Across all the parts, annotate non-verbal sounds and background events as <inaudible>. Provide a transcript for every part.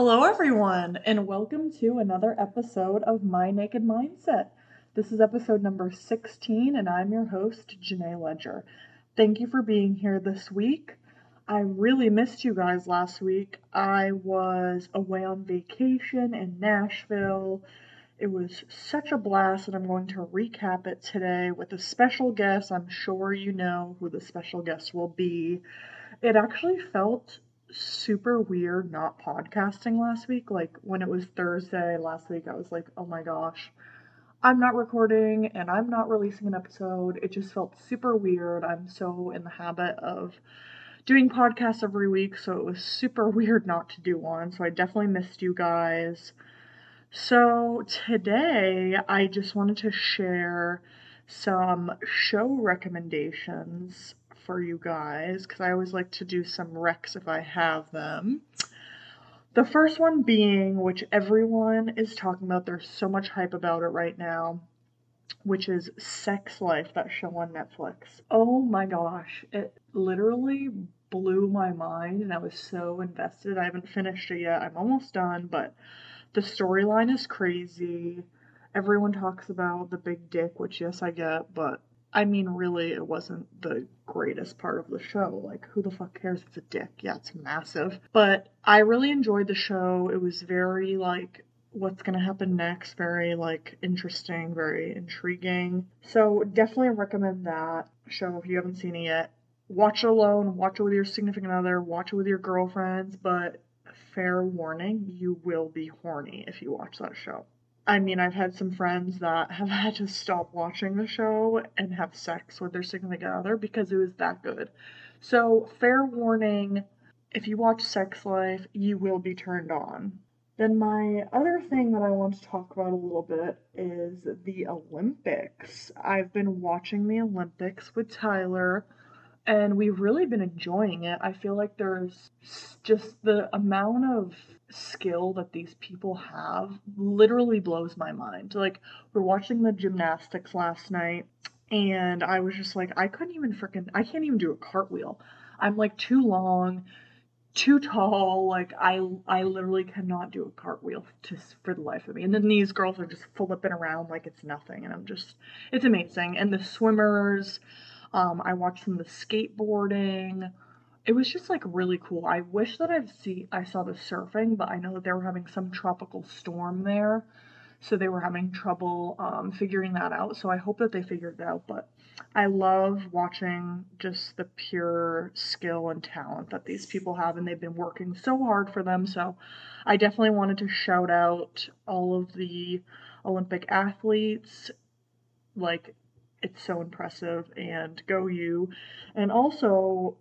Hello, everyone, and welcome to another episode of My Naked Mindset. This is episode number 16, and I'm your host, Jenay Leger. Thank you for being here this week. I really missed you guys last week. I was away on vacation in Nashville. It was such a blast, and I'm going to recap it today with a special guest. I'm sure you know who the special guest will be. It actually felt super weird not podcasting last week. Like when it was Thursday last week, I was like, oh my gosh, I'm not recording and I'm not releasing an episode. It just felt super weird. I'm so in the habit of doing podcasts every week, so it was super <laughs> weird not to do one. So I definitely missed you guys. So today I just wanted to share some show recommendations for you guys because I always like to do some recs if I have them. The first one being, which everyone is talking about, there's so much hype about it right now, which is Sex Life, that show on Netflix. Oh my gosh, it literally blew my mind and I was so invested. I haven't finished it yet, I'm almost done, but the storyline is crazy. Everyone talks about the big dick, which, yes, I get, but I mean, really, it wasn't the greatest part of the show. Like, who the fuck cares? It's a dick. Yeah, it's massive. But I really enjoyed the show. It was very, like, what's going to happen next. Very, like, interesting, very intriguing. So, definitely recommend that show if you haven't seen it yet. Watch it alone, watch it with your significant other, watch it with your girlfriends, but fair warning, you will be horny if you watch that show. I mean, I've had some friends that have <laughs> had to stop watching the show and have sex with their significant other because it was that good. So, fair warning if you watch Sex Life, you will be turned on. Then, my other thing that I want to talk about a little bit is the Olympics. I've been watching the Olympics with Tyler and we've really been enjoying it. I feel like there's just the amount of skill that these people have literally blows my mind. Like, we're watching the gymnastics last night, and I was just like, I couldn't even freaking, I can't even do a cartwheel. I'm like too long, too tall. Like, I, I literally cannot do a cartwheel just for the life of me. And then these girls are just flipping around like it's nothing, and I'm just, it's amazing. And the swimmers, um, I watched some of the skateboarding. It was just like really cool. I wish that I've see I saw the surfing, but I know that they were having some tropical storm there, so they were having trouble um, figuring that out. So I hope that they figured it out. But I love watching just the pure skill and talent that these people have, and they've been working so hard for them. So I definitely wanted to shout out all of the Olympic athletes. Like it's so impressive and go you. And also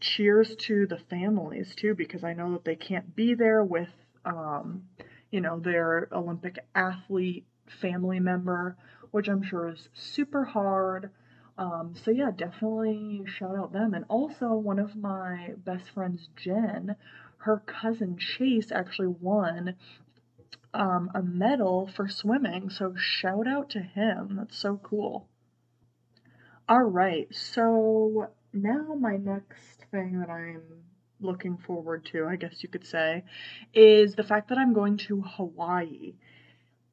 cheers to the families too because I know that they can't be there with um, you know, their Olympic athlete family member, which I'm sure is super hard. Um, so yeah, definitely shout out them. And also one of my best friends, Jen, her cousin Chase actually won um, a medal for swimming. So shout out to him. That's so cool. All right, so now my next thing that I'm looking forward to, I guess you could say, is the fact that I'm going to Hawaii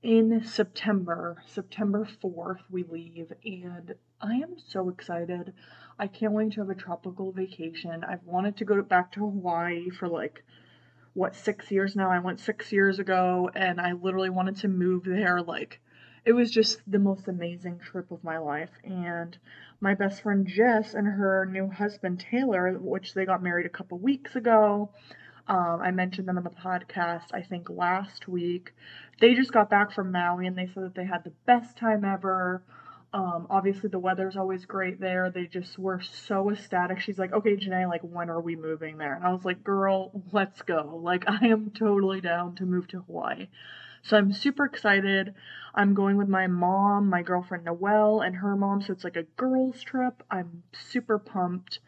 in September. September 4th, we leave, and I am so excited. I can't wait to have a tropical vacation. I've wanted to go back to Hawaii for like, what, six years now? I went six years ago, and I literally wanted to move there like it was just the most amazing trip of my life. And my best friend Jess and her new husband Taylor, which they got married a couple weeks ago. Um, I mentioned them in the podcast, I think last week. They just got back from Maui and they said that they had the best time ever. Um, obviously, the weather's always great there. They just were so ecstatic. She's like, okay, Jenay, like, when are we moving there? And I was like, girl, let's go. Like, <laughs> I am totally down to move to Hawaii. So I'm super excited. I'm going with my mom, my girlfriend Noelle, and her mom. So it's like a girls' trip. I'm super pumped.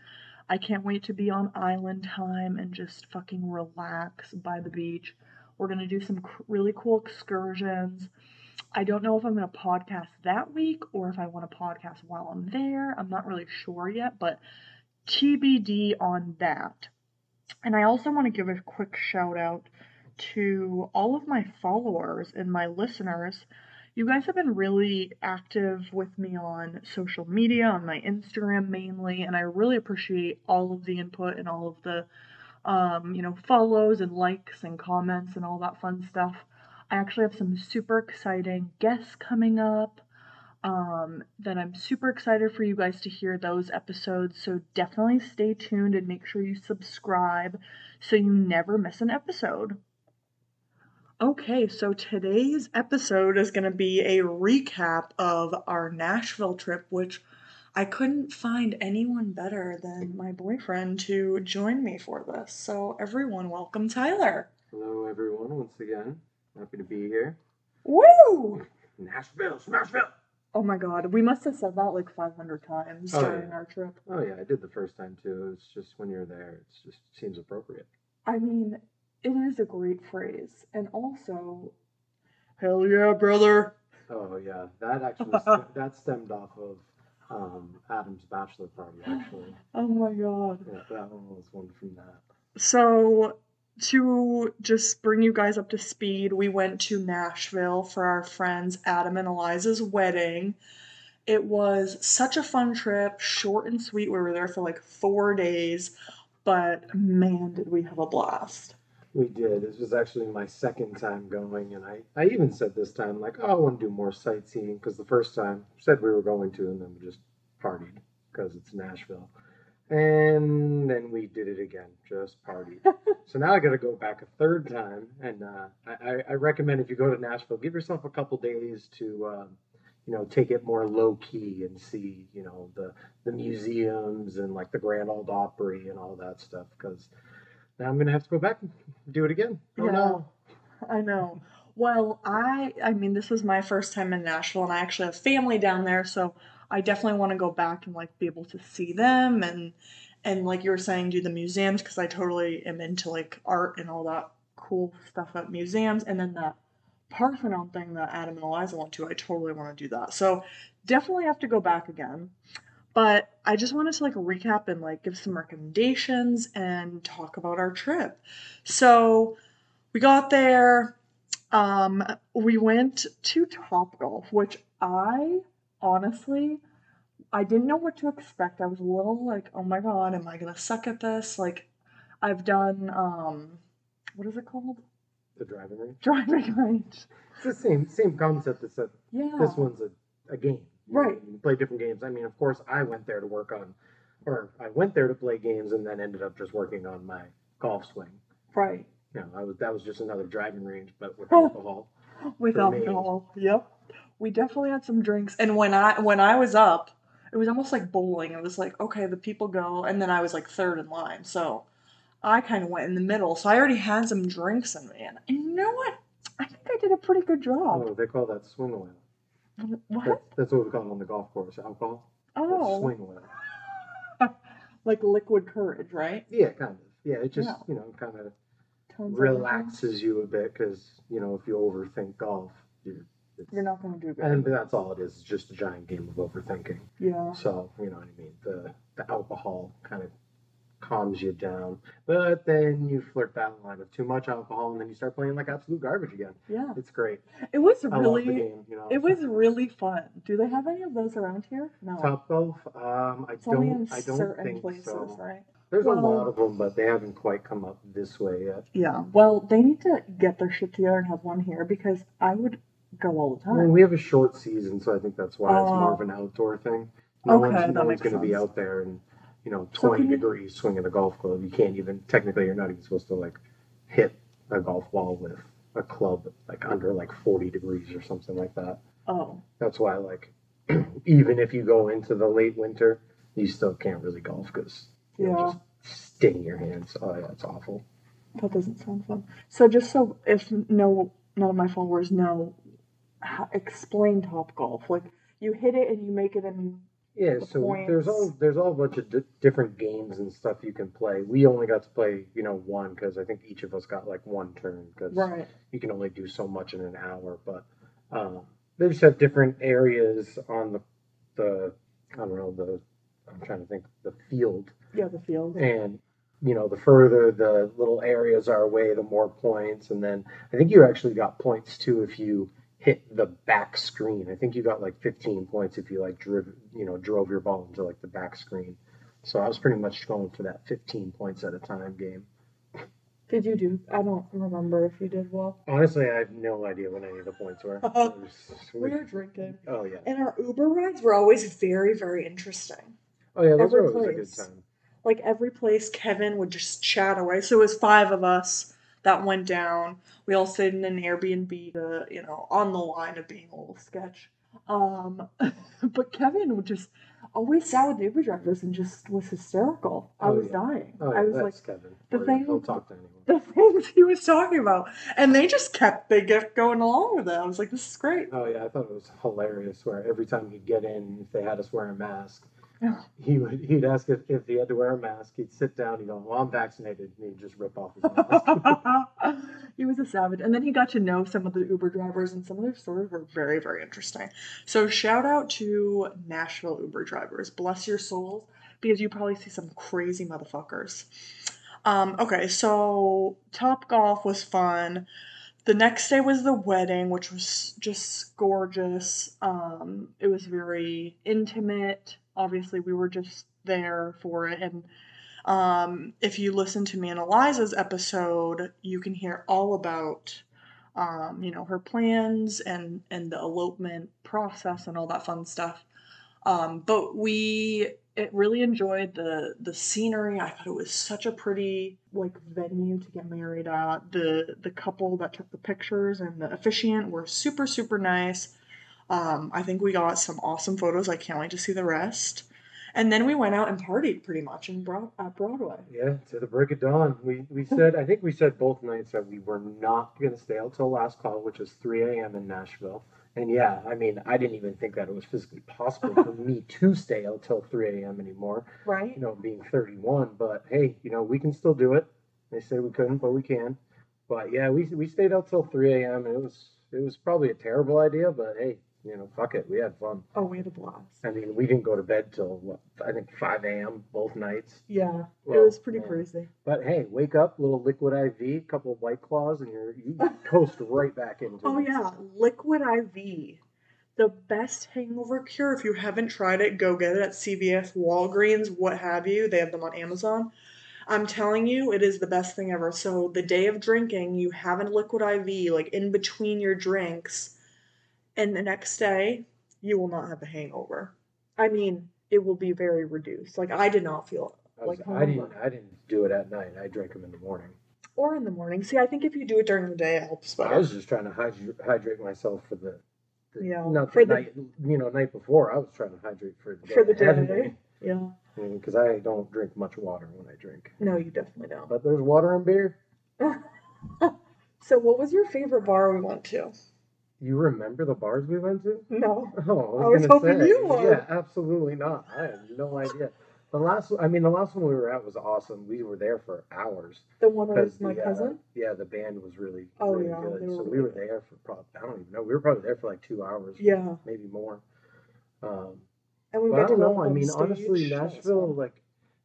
I can't wait to be on island time and just fucking relax by the beach. We're going to do some really cool excursions. I don't know if I'm going to podcast that week or if I want to podcast while I'm there. I'm not really sure yet, but TBD on that. And I also want to give a quick shout out to all of my followers and my listeners. You guys have been really active with me on social media, on my Instagram mainly, and I really appreciate all of the input and all of the um, you know, follows and likes and comments and all that fun stuff. I actually have some super exciting guests coming up um, that I'm super excited for you guys to hear those episodes. So definitely stay tuned and make sure you subscribe so you never miss an episode. Okay, so today's episode is going to be a recap of our Nashville trip, which I couldn't find anyone better than my boyfriend to join me for this. So, everyone, welcome Tyler. Hello, everyone, once again. Happy to be here. Woo! <laughs> Nashville, Smashville! Oh my god, we must have said that like 500 times Oh, during yeah. our trip. Oh, yeah, I did the first time too. It's just when you're there, it just seems appropriate. I mean, it is a great phrase. And also, hell yeah, brother. Oh, yeah, that actually <laughs> that stemmed off of um, Adam's bachelor party, actually. Oh my god. Yeah, that one was one from that. So, to just bring you guys up to speed, we went to Nashville for our friends Adam and Eliza's wedding. It was such a fun trip, short and sweet. We were there for like four days, but man, did we have a blast. We did. This was actually my second time going, and I, I even said this time, like, oh, I want to do more sightseeing, because the first time said we were going to, and then we just partied, because it's Nashville. And then we did it again, just partied. <laughs> so now I got to go back a third time, and uh, I, I- recommend if you go to Nashville, give yourself a couple days to, um, you know, take it more low key and see, you know, the the museums and like the Grand Ole Opry and all that stuff, because now I'm gonna have to go back and do it again. Oh Yeah. no! I know. Well, I I mean this was my first time in Nashville and I actually have family down there, so I definitely want to go back and like be able to see them and and like you were saying do the museums because I totally am into like art and all that cool stuff at museums and then that Parthenon thing that Adam and Eliza went to, I totally want to do that. So definitely have to go back again. But I just wanted to like recap and like give some recommendations and talk about our trip. So we got there. Um, we went to Top Golf, which I honestly I didn't know what to expect. I was a little like, oh my god, am I gonna suck at this? Like, I've done um, what is it called? The driving range. Driving range. It's the same same concept. As that Yeah. this one's a, a game. Right. You play different games. I mean, of course, I went there to work on, or I went there to play games, and then ended up just working on my golf swing. Right. You know, I was that was just another driving range, but with Oh. <laughs> alcohol. With me. alcohol. Yep. We definitely had some drinks. And when I when I was up, it was almost like bowling. It was like, okay, the people go, and then I was like third in line. So I kind of went in the middle. So I already had some drinks in me. And you know what? I think I did a pretty good job. Oh, they call that swing oil. What? That's, that's what we call it on the golf course. Alcohol. That's Oh, swing oil. <laughs> like liquid courage, right? Yeah, kind of. Yeah, it just Yeah. you know kind of Tones relaxes you a bit because you know if you overthink golf, you're, it's, You're not going to do good. and that's all it is. It's just a giant game of overthinking. yeah. So you know what I mean. The the alcohol kind of calms you down, but then you flirt that line with too much alcohol, and then you start playing like absolute garbage again. Yeah. It's great. It was I love really. the game. You know. It was really fun. Do they have any of those around here? No. Top golf. Um, I it's only in don't. I don't certain think places, so. right? There's Well- a lot of them, but they haven't quite come up this way yet. Yeah. Well, they need to get their shit together and have one here because I would go all the time. we have a short season, so I think that's why it's more Oh. of an outdoor thing. No Okay, one's, no one's going to be out there and you know So 20 can you- degrees swinging a golf club. You can't even technically you're not even supposed to like hit a golf ball with a club like under like 40 degrees or something like that. Oh. That's why like <clears throat> even if you go into the late winter, you still can't really golf because Yeah. you'll just sting your hands. Oh yeah, it's awful. That doesn't sound fun. So just so if no none of my followers know, how, explain Top Golf. Like you hit it and you make it in. Yeah, the so there's all points. there's all a bunch of di- different games and stuff you can play. We only got to play, you know, one because I think each of us got like one turn because Right. you can only do so much in an hour. But um, they just have different areas on the the I don't know the I'm trying to think the field Yeah, the field. and you know, the further the little areas are away, the more points. And then I think you actually got points too if you hit the back screen. I think you got like 15 points if you like drove, you know, drove your ball into like the back screen. So I was pretty much going for that 15 points at a time game. Did you do? I don't remember if you did well. Honestly, I have no idea what any of the points were. <laughs> We were drinking. oh yeah. And our Uber rides were always very, very interesting. Oh yeah, those every are always a good time. Like every place, Kevin would just chat away. So it was five of us that went down. We all stayed in an Airbnb to, you know, on the line of being a little sketch. Um, <laughs> but Kevin would just always sat with the Uber drivers and just was hysterical. I Oh, was yeah. dying. Oh, I yeah, was like, Kevin. the Or thing- he'll talk to anyone. the <laughs> things he was talking about. And they just kept, they kept going along with it. I was like, this is great. Oh yeah, I thought it was hilarious. Where every time he'd get in, if they had us wear a mask. <sighs> he would he'd ask if, if he had to wear a mask. He'd sit down. He'd go, "Well, I'm vaccinated," and he'd just rip off his mask. <laughs> he was a savage. And then he got to know some of the Uber drivers, and some of their stories were very, very interesting. So, shout out to Nashville Uber drivers. Bless your souls, because you probably see some crazy motherfuckers. Um, okay, so Top Golf was fun. The next day was the wedding, which was just gorgeous. Um, it was very intimate. Obviously, we were just there for it, and um, if you listen to me and Eliza's episode, you can hear all about, um, you know, her plans and and the elopement process and all that fun stuff. Um, but we it really enjoyed the the scenery. I thought it was such a pretty like venue to get married at. The the couple that took the pictures and the officiant were super super nice. Um, I think we got some awesome photos. I can't wait to see the rest. And then we went out and partied pretty much in Broad- at Broadway. yeah, to the break of dawn. We we said I think we said both nights that we were not going to stay out till last call, which was 3 a.m. in Nashville. And yeah, I mean, I didn't even think that it was physically possible for me <laughs> to stay out till 3 a.m. anymore. Right? you know, being 31. But hey, you know, we can still do it. They say we couldn't, but we can. But yeah, we we stayed out till 3 a.m. it was it was probably a terrible idea, but hey, you know, fuck it, we had fun. Oh, we had a blast. I mean, we didn't go to bed till what I think 5 a.m. both nights. Yeah, it was pretty yeah. crazy. But hey, wake up, little liquid IV, couple of white claws, and you're you <laughs> coast right back into Oh it. yeah, Liquid IV. The best hangover cure. If you haven't tried it, go get it at CVS, Walgreens, what have you. They have them on Amazon. I'm telling you, it is the best thing ever. So the day of drinking, you have a liquid IV like in between your drinks, and the next day you will not have a hangover. I mean, it will be very reduced. Like I did not feel I, was- like I didn't. I didn't do it at night. I drank them in the morning. or in the morning. See, I think if you do it during the day, it helps I was just trying to hydra- hydrate myself for the, the Yeah, not for the, night you know night before. I was trying to hydrate for the day For the day. <laughs> Yeah. because I don't drink much water when I drink. No, you definitely don't. But there's water and beer. <laughs> So, what was your favorite bar we went to? You remember the bars we went to? No. <laughs> Oh, I was, I was hoping say, you would. Yeah, absolutely not. I have no idea. The last, I mean, the last one we were at was awesome. We were there for hours. The one with my the, uh, cousin? yeah, the band was really, Oh, really yeah, good. so we were good. there for probably, I don't even know. We were probably there for like two hours, Yeah. maybe more. Um, And we got I to don't know. I mean, honestly, Nashville, like,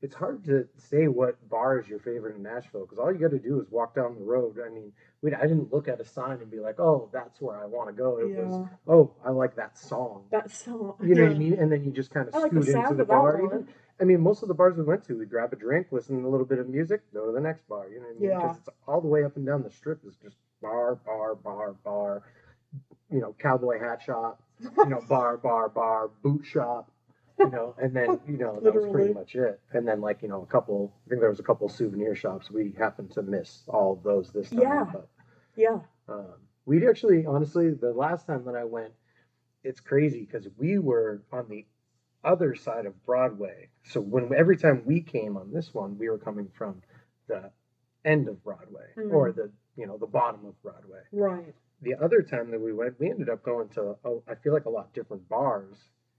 it's hard to say what bar is your favorite in Nashville because all you got to do is walk down the road. I mean, we, I didn't look at a sign and be like, oh, that's where I want to go. It Yeah. was, oh, I like that song. That song. You know yeah. what I <laughs> mean? And then you just kind of I like the scoot into the bar. Even, I mean, most of the bars we went to, we grab a drink, listen to a little bit of music, go to the next bar. You know what I mean? Yeah. Because it's all the way up and down the strip is just bar, bar, bar, bar. You know, cowboy hat shop. You know, bar, bar, bar, boot shop. You know, and then <laughs> you know that was pretty much it. And then like you know a couple. I think there was a couple souvenir shops. We happened to miss all of those this time. Yeah. But Yeah. um, we actually, honestly, the last time that I went, it's crazy because we were on the other side of Broadway. So when every time we came on this one, we were coming from the end of Broadway Mm. or the you know the bottom of Broadway. Right. The other time that we went, we ended up going to oh, I feel like a lot different bars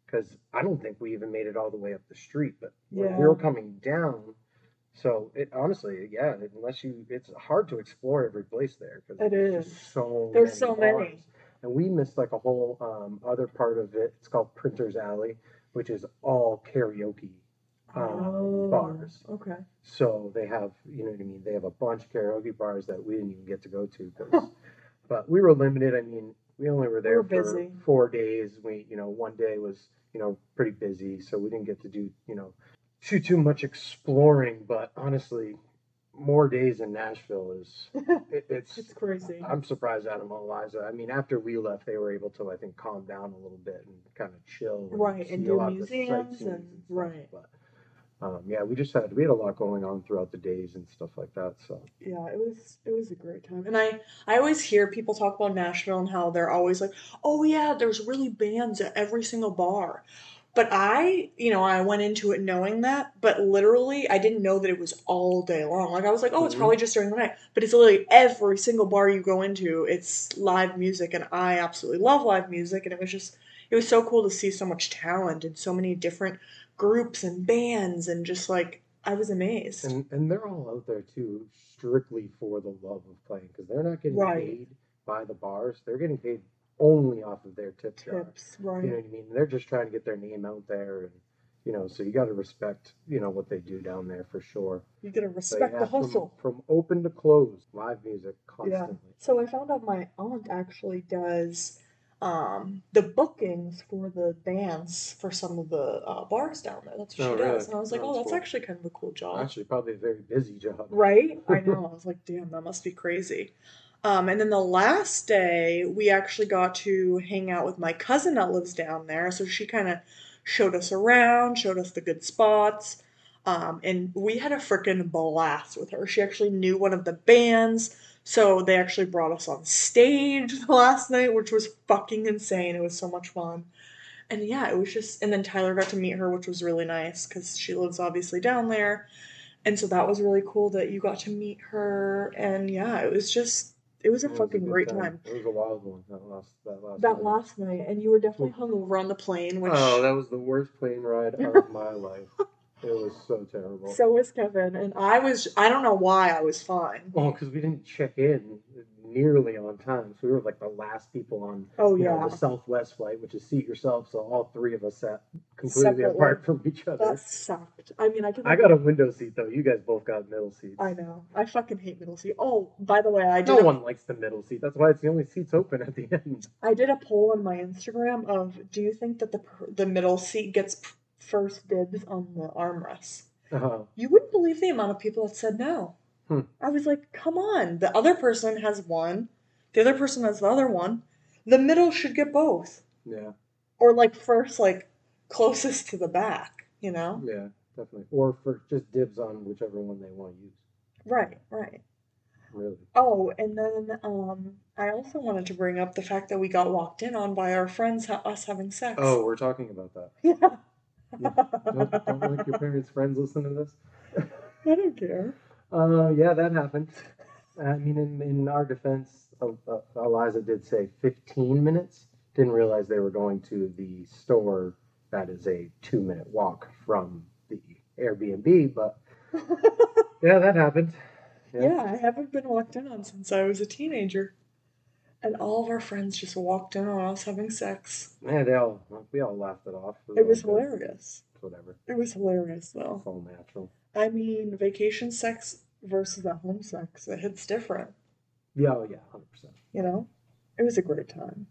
because I don't think we even made it all the way up the street. But when we Yeah. were coming down. So it honestly, yeah, unless you, it's hard to explore every place there because It there's is. just so There's many so many. And we missed like a whole um, other part of it. It's called Printer's Alley, which is all karaoke um, bars. Okay. So they have, you know what I mean? They have a bunch of karaoke bars that we didn't even get to go to. 'cause- <laughs> but we were limited. I mean, we only were there were for busy. four days. We, you know, one day was, you know, pretty busy, so we didn't get to do, you know, too too much exploring. But honestly, more days in Nashville is <laughs> it, it's. It's crazy. I'm surprised Adam and Eliza. I mean, after we left, they were able to, I think, calm down a little bit and kind of chill, Right, and do a lot of the museums sightseeing and- right. But um, yeah, we just had we had a lot going on throughout the days and stuff like that. So yeah, it was it was a great time. And I I always hear people talk about Nashville and how they're always like, "Oh yeah, there's really bands at every single bar." But I, you know, I went into it knowing that, but literally I didn't know that it was all day long. Like I was like, "Oh, it's Mhm. probably just during the night." But it's literally every single bar you go into, it's live music and I absolutely love live music and it was just it was so cool to see so much talent and so many different groups and bands and just like I was amazed. and and they're all out there too, strictly for the love of playing because they're not getting Right. paid by the bars. They're getting paid only off of their tip jar. Tips, right? You know what I mean? They're just trying to get their name out there, and you know, so you got to respect, you know, what they do down there for sure. You gotta But respect yeah, the hustle. from, open to close, live music constantly. Yeah. So I found out my aunt actually does um, the bookings for the bands for some of the uh, bars down there. That's what Oh, she does. really? And I was like, Oh, oh, that's that's cool. actually kind of a cool job. Actually, probably a very busy job. Right? I <laughs> know. I was like, damn, that must be crazy. Um, and then the last day, we actually got to hang out with my cousin that lives down there. So she kind of showed us around, showed us the good spots. Um, and we had a freaking blast with her. She actually knew one of the bands. So they actually brought us on stage the <laughs> last night, which was fucking insane. It was so much fun. And yeah, it was just, and then Tyler got to meet her, which was really nice because she lives obviously down there. And so that was really cool that you got to meet her. And yeah, it was just, it was a It was fucking good great time. It was a wild one. That last. That last. That night. last night, and you were definitely hungover on the plane, which Oh, that was the worst plane ride of <laughs> my life. It was so terrible. so was Kevin. And I was, I don't know why I was fine. well, because we didn't check in nearly on time, so we were like the last people on Oh, yeah. know, the Southwest flight, which is seat yourself. So all three of us sat completely Separately. apart from each other. That sucked. I mean, I can. I got a window seat though. You guys both got middle seats. I know. I fucking hate middle seat. Oh, by the way, I did. No a- one likes the middle seat. That's why it's the only seats open at the end. I did a poll on my Instagram of do you think that the the middle seat gets p- first dibs on the armrests? Uh, You wouldn't believe the amount of people that said no. Hmm. I was like, come on. The other person has one. The other person has the other one. The middle should get both, yeah, or like first, like closest to the back. You know? yeah, definitely. Or for just dibs on whichever one they want to use. Right. Right. Really. Oh, and then um, I also wanted to bring up the fact that we got walked in on by our friends, ha- us having sex. Oh, we're talking about that. yeah. <laughs> Don't, don't like your parents' friends listen to this. I don't care. Uh, yeah, that happened. I mean, in, in our defense, uh, uh, Eliza did say 15 minutes. Didn't realize they were going to the store that is a two minute walk from the Airbnb, but <laughs> yeah, that happened. Yeah. I haven't been walked in on since I was a teenager. And all of our friends just walked in on us having sex. Yeah, they all we all laughed it off. It was all good. hilarious. Whatever. It was hilarious though. It's all natural. I mean, vacation sex versus at home sex, it hits different, Yeah, oh yeah, hundred percent. you know? It was a great time.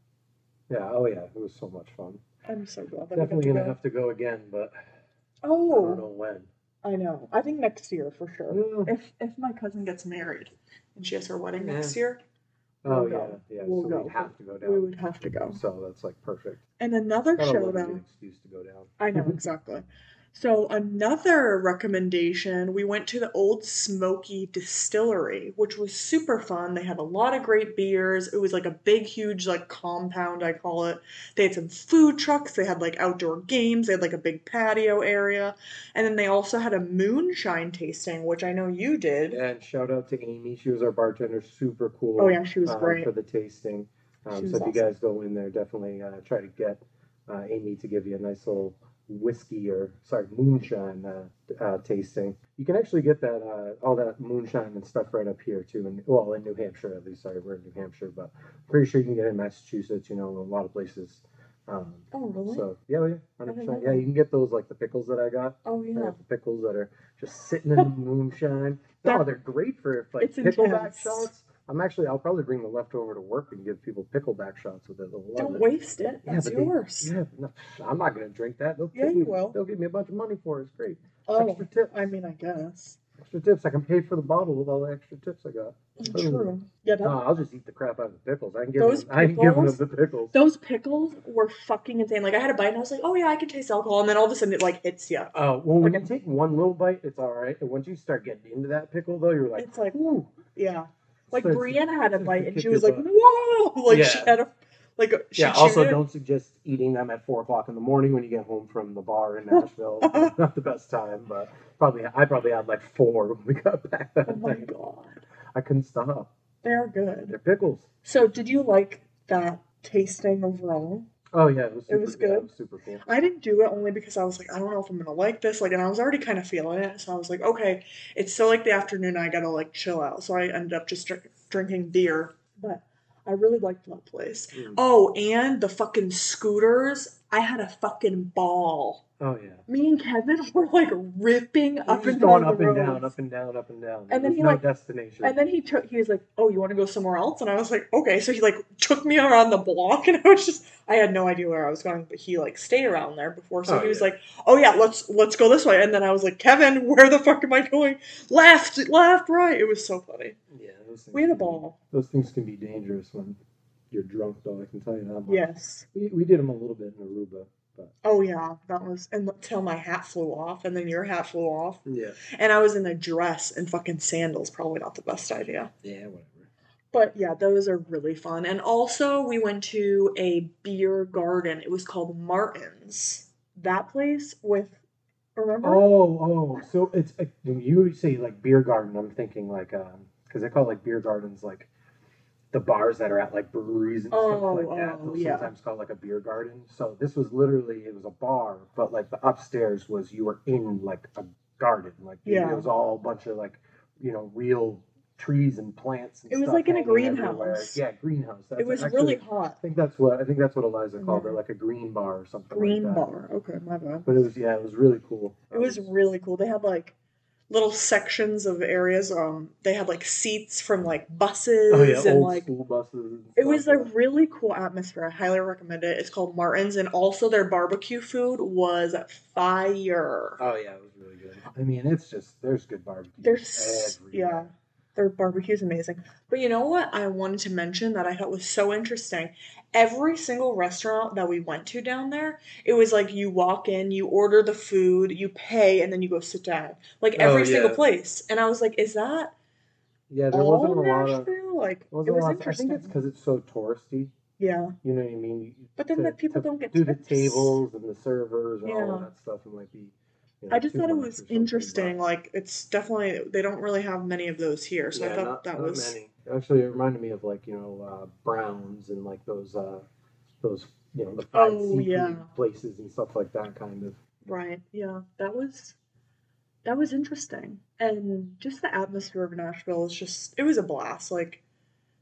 Yeah, oh yeah, it was so much fun. I'm so glad that Definitely gonna go. have to go again, but oh, I don't know when. I know. I think next year for sure. Yeah. If if my cousin gets married and she has her wedding Yeah. next year, Oh We'll yeah, go. yeah. We'll so go. we have to go down. we would have to go. So that's like perfect. And another That'll show give me though. an excuse to go down. I know <laughs> exactly. So another recommendation, we went to the Ole Smoky Distillery, which was super fun. They had a lot of great beers. It was like a big, huge like compound, I call it. They had some food trucks. They had like outdoor games. They had like a big patio area, and then they also had a moonshine tasting, which I know you did. And shout out to Amy. She was our bartender. Super cool. Oh yeah, she was um, great. for the tasting. Um, so if you guys go in there, definitely uh, try to get uh, Amy to give you a nice little whiskey or sorry moonshine uh, uh, tasting. You can actually get that uh, all that moonshine and stuff right up here too. And well, in New Hampshire at least. Sorry, we're in New Hampshire, but pretty sure you can get it in Massachusetts. You know, a lot of places Um, Oh really? so yeah, yeah, hundred percent. Yeah, you can get those like the pickles that I got. oh yeah. the pickles that are just sitting in the <laughs> moonshine. No, That- they're great for like It's pickleback intense. shots. I'm actually, I'll probably bring the leftover to work and give people pickleback shots with it. They'll Don't it. waste it. Yeah, That's but they- yours. Yeah, no, I'm not gonna drink that. They'll Yeah, give you me, will. They'll give me a bunch of money for it. It's great. Oh, Extra tips. I mean, I guess. Extra tips. I can pay for the bottle with all the extra tips I got. True. Yeah, No, I'll just eat the crap out of the pickles. I can give Those them, I can give them pickles? the pickles. those pickles were fucking insane. Like I had a bite and I was like, oh yeah, I can taste alcohol, and then all of a sudden it like hits you. Oh, well, when you take one little bite, it's all right. And once you start getting into that pickle, though, you're like, It's like, ooh. yeah. Like to- Brianna had a <laughs> bite and she was like, whoa! <laughs> Like she had a like a- she Yeah. Also, it. don't suggest eating them at four o'clock in the morning when you get home from the bar in Nashville. <laughs> Not the best time, but probably I probably had like four when we got back that Oh my night. god, I couldn't stop. they're good. They're pickles. So did you like that tasting overall? Oh yeah, it was. It Super, was yeah, good? it was super cool. I didn't do it only because I was like, I don't know if I'm gonna like this. Like, and I was already kind of feeling it, so I was like, okay, it's still like the afternoon. I gotta like chill out. So I ended up just drink, drinking beer. But I really liked that place. Mm. Oh, and the fucking scooters. I had a fucking ball. Oh yeah. Me and Kevin <laughs> were like ripping Up up and going down up the and roads. down, up and down, up and down. And then he, no like- destination. And then he took. He was like, "Oh, you want to go somewhere else?" And I was like, "Okay." So he like took me around the block, <laughs> and I was just. I had no idea where I was going, but he like stayed around there before. So Oh, he was yeah. like, "Oh yeah, let's let's go this way." And then I was like, "Kevin, <laughs> where the fuck am I going? Left, left, right." It was so funny. yeah, those We had a can be- ball. Those things can be dangerous when you're drunk, though. I can tell you that. much. Yes. We, we did them a little bit in Aruba, but Oh yeah, that was until my hat flew off, and then your hat flew off, yeah, and I was in a dress and fucking sandals. Probably not the best idea. yeah, whatever. But yeah, those are really fun. And also, we went to a beer garden. It was called Martin's. That place with, remember? Oh, oh, so it's uh, when you say like beer garden, I'm thinking like um because they call it like beer gardens like the bars that are at like breweries and Oh, stuff like that. oh, yeah. sometimes called like a beer garden. So this was literally it was a bar, but like the upstairs was you were in like a garden. Like Yeah. it was all a bunch of like you know real trees and plants. And It was like in a hanging everywhere. greenhouse. Yeah, greenhouse. That's it was actually- really hot. I think that's what I think that's what Eliza called Yeah. it, like a green bar or something. Green like that. bar. Okay, my bad. But it was yeah, it was really cool. It was really cool. They had like little sections of areas. Um, they had like seats from like buses oh yeah, and old like school buses. and It was a really cool atmosphere. I highly recommend it. It's called Martin's, and also their barbecue food was fire. Oh yeah, it was really good. I mean, it's just there's good barbecue. There's everywhere. yeah, their barbecue is amazing. But you know what I wanted to mention that I thought was so interesting? Every single restaurant that we went to down there, it was like you walk in, you order the food, you pay, and then you go sit down. Like Oh, every single place. And I was like, is that Yeah, there all wasn't a lot of. Like It was lot. I interesting. think it's because it's so touristy. yeah. You know what I mean? You- But then to- the people don't get to do the tables and the servers and all Yeah. of that stuff. It might be. You know, I just thought it was interesting. Like it's definitely they don't really have many of those here, so I thought not- that not was many. Actually, it reminded me of like you know uh, Browns and like those uh, those you know the fried Oh, yeah. places and stuff like that kind of. right. Yeah, that was that was interesting, and just the atmosphere of Nashville is just it was a blast. Like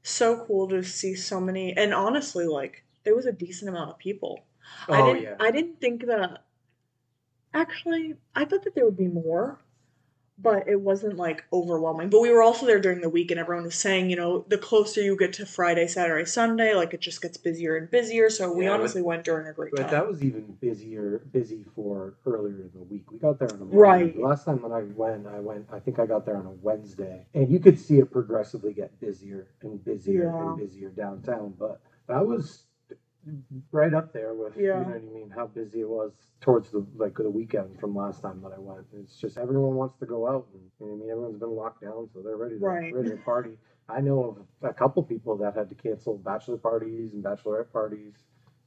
so cool to see so many, and honestly, like there was a decent amount of people. I Oh didn't yeah. I didn't think that. Actually, I thought that there would be more. But it wasn't like overwhelming. But we were also there during the week, and everyone was saying, you know, the closer you get to Friday, Saturday, Sunday, like it just gets busier and busier. So we Yeah, but- honestly went during a great But time. that was even busier, busy for earlier in the week. We got there on a Monday. Right. The last time when I went, I went. I think I got there on a Wednesday, and you could see it progressively get busier and busier Yeah. and busier downtown. But that was right up there with Yeah. you know what I mean. How busy it was towards the like the weekend from last time that I went. It's just everyone wants to go out, and you know I mean everyone's been locked down, so they're ready to Right. ready to party. I know of a couple people that had to cancel bachelor parties and bachelorette parties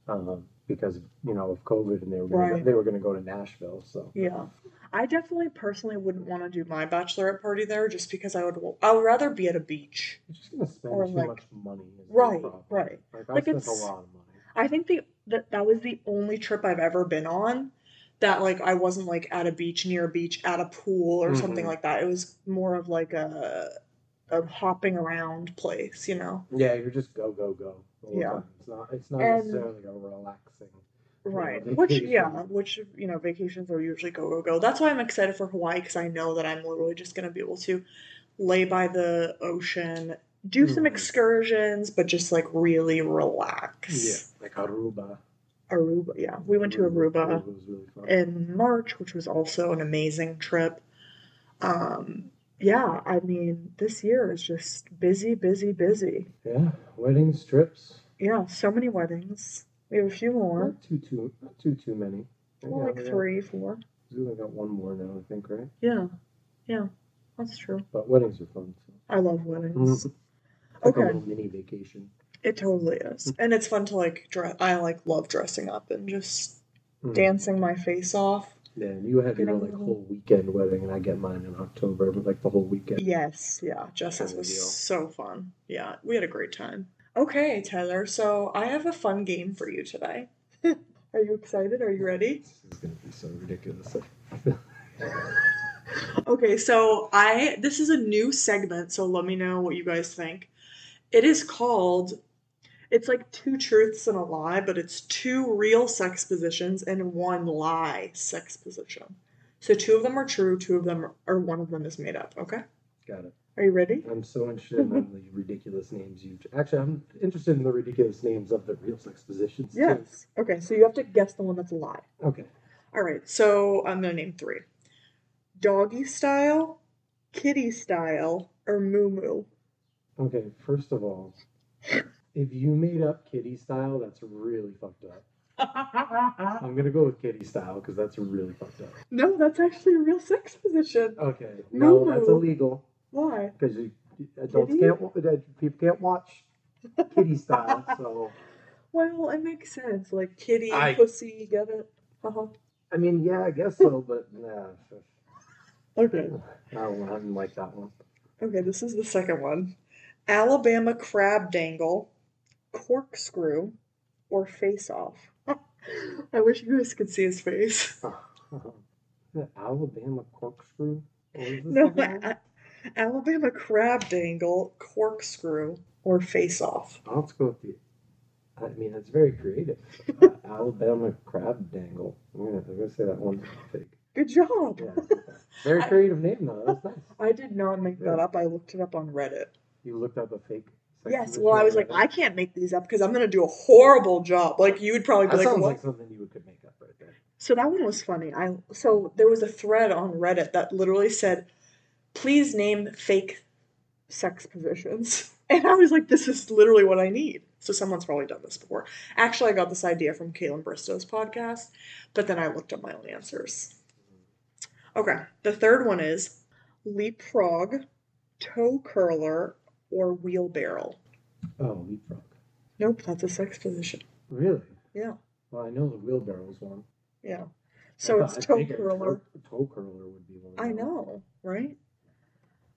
um, because you know of COVID, and they were gonna Right. they were going to go to Nashville. So Yeah. I definitely personally wouldn't want to do my bachelorette party there just because I would I would rather be at a beach. you're just going to spend Or, too like- much money. Right, right. Like I Like, spent it's- a lot of money. I think the that that was the only trip I've ever been on that like I wasn't like at a beach near a beach at a pool or something Mhm. like that. It was more of like a a hopping around place, you know. Yeah, you're just go go go. Yeah. time. It's not. It's not And- necessarily a relaxing. Right. Yeah, <laughs> Which yeah, which you know, vacations are usually go go go. That's why I'm excited for Hawaii because I know that I'm literally just gonna be able to lay by the ocean, do some Mhm. excursions, but just like really relax. Yeah, like Aruba. Aruba, yeah. We went to Aruba Aruba really in March, which was also an amazing trip. Um yeah, I mean, this year is just busy, busy, busy. yeah, weddings, trips. Yeah, so many weddings. We have a few more. Not too too not too too many. Well, Yeah, like three, four. We only got one more now, I think, right? Yeah. Yeah. That's true. But weddings are fun. So. I love weddings. It's like a Okay. little mini vacation. It totally is. And it's fun to like dress I like love dressing up and just Mm. dancing my face off. Yeah, and you had your like whole weekend wedding, and I get mine in October, but like the whole weekend. Yes, yeah. Jess's was deal. so fun. Yeah, we had a great time. Okay, Tyler, so I have a fun game for you today. <laughs> Are you excited? Are you ready? This is gonna be so ridiculous. <laughs> Okay, so I this is a new segment, so let me know what you guys think. It is called it's like two truths and a lie, but it's two real sex positions and one lie sex position. So two of them are true, two of them are, or one of them is made up, okay? Got it. Are you ready? I'm so interested in the <laughs> ridiculous names you. Actually, I'm interested in the ridiculous names of the real sex positions. too. Yes. Okay, so you have to guess the one that's a lie. Okay. All right, so I'm gonna name three: doggy style, kitty style, or moo moo. Okay. First of all, if you made up kitty style, that's really fucked up. <laughs> I'm gonna go with kitty style because that's really fucked up. no, that's actually a real sex position. Okay. No, Moo that's illegal Why? because adults Kitty? can't. wa- uh, People can't watch kitty style. <laughs> So Well, it makes sense. Like kitty, I- pussy, you get it? Uh-huh. I mean, yeah, I guess so, but nah, Okay. I don't, I didn't like that one. Okay, this is the second one. Alabama crab dangle, corkscrew, or face off. <laughs> I wish you guys could see his face. <laughs> The Alabama corkscrew. What was the No, second? A- Alabama crab dangle, corkscrew, or face off. I'll have to go with the. I mean, it's very creative. <laughs> Uh, Alabama crab dangle. I'm gonna, I'm gonna say that one fake. Good job. Yeah. Very I- creative name though. That's nice. I did not make that up. I looked it up on Reddit. You looked up a fake. sex Yes, well, I was like? I can't make these up because I'm going to do a horrible job. Like, you would probably be That like, sounds what? like something you could make up right there. So that one was funny. I so there was a thread on Reddit that literally said, "Please name fake sex positions." <laughs> And I was like, "This is literally what I need." So someone's probably done this before. Actually, I got this idea from Kaitlyn Bristowe's podcast, but then I looked up my own answers. Okay, the third one is leapfrog, toe curler, or wheelbarrow. Oh, leapfrog. Nope, that's a sex position. Really? Yeah. Well, I know the wheelbarrow's one. Yeah. So it's I toe curler. Toe, toe curler would be one. I know, right?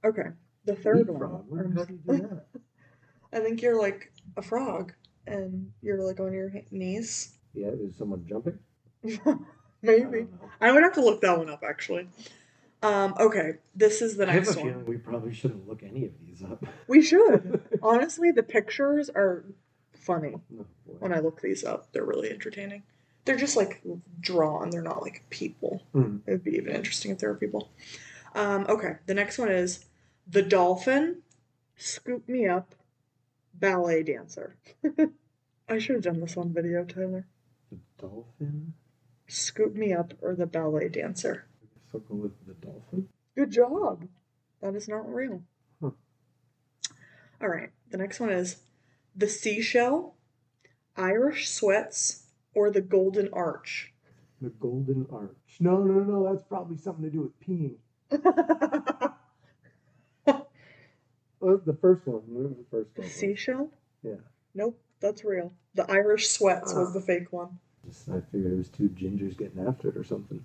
Okay. The third Leapfrog. One. hell do you do that? <laughs> I think you're like a frog and you're like on your knees. Yeah, is someone jumping? <laughs> Maybe. don't. I would have to look that one up actually. Um, okay, this is the next I have a next feeling one. we probably shouldn't look any of these up. <laughs> We should. <laughs> Honestly, the pictures are funny Oh, when I look these up. They're really entertaining. They're just like drawn, they're not like people. Hmm. It would be even interesting if there were people. Um, okay, the next one is The Dolphin, Scoop Me Up, Ballet Dancer. <laughs> I should have done this on video, Tyler. The dolphin? Scoop Me Up or the Ballet Dancer. So go with the dolphin? Good job. That is not real. Huh. All right, the next one is The Seashell, Irish Sweats, or the Golden Arch. The golden arch. No, no, no, that's probably something to do with peeing. <laughs> Well, the first one. What was the first The one? seashell? Yeah. Nope, that's real. The Irish sweats was Ah. the fake one. I figured it was two gingers getting after it or something.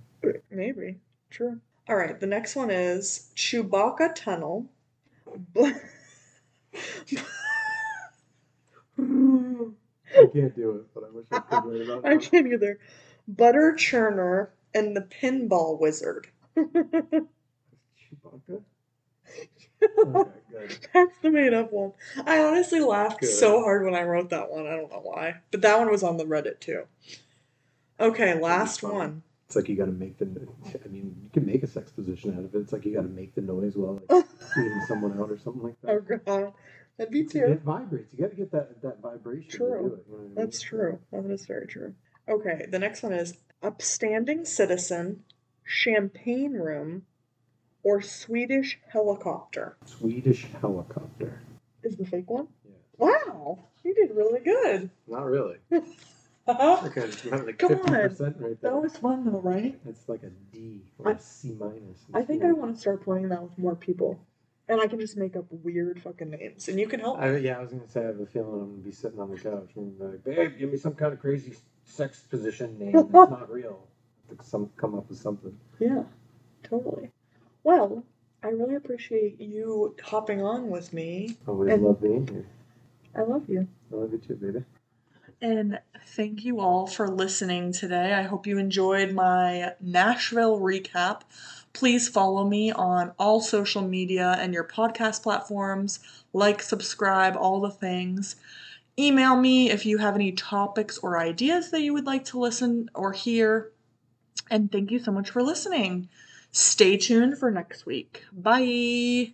Maybe. True. All right, the next one is Chewbacca Tunnel. I can't do it, but I wish I could right about <laughs> I can't either. Butter Churner and the Pinball Wizard. Chewbacca? <laughs> Okay, good. That's the made up one. I honestly laughed Good. so hard when I wrote that one. I don't know why. But that one was on the Reddit too. Okay, last one. It's like you got to make the. I mean, you can make a sex position out of it. It's like you got to make the noise while like someone out or something like that. Oh god. That'd be It vibrates. You got to get that that vibration. to True. do it, you know I mean? That's true. That is very true. Okay, the next one is upstanding citizen, champagne room, or Swedish helicopter. Swedish helicopter. Is the fake one? Yeah. Wow, you did really good. Not really. <laughs> that Okay, like <laughs> Come on. right there. was fun though, right? It's like a D or I- a C minus. I think I want to start playing that with more people. And I can just make up weird fucking names. And you can help. I, yeah, I was gonna say I have a feeling I'm gonna be sitting on the couch and be like, "Babe, give me some kind of crazy sex position name that's <laughs> not real." Some come up with something. Yeah, totally. Well, I really appreciate you hopping on with me. Oh, Always And- love being here. I love you. I love you too, baby. And thank you all for listening today. I hope you enjoyed my Nashville recap. Please follow me on all social media and your podcast platforms. Like, subscribe, all the things. Email me if you have any topics or ideas that you would like to listen or hear. And thank you so much for listening. Stay tuned for next week. Bye.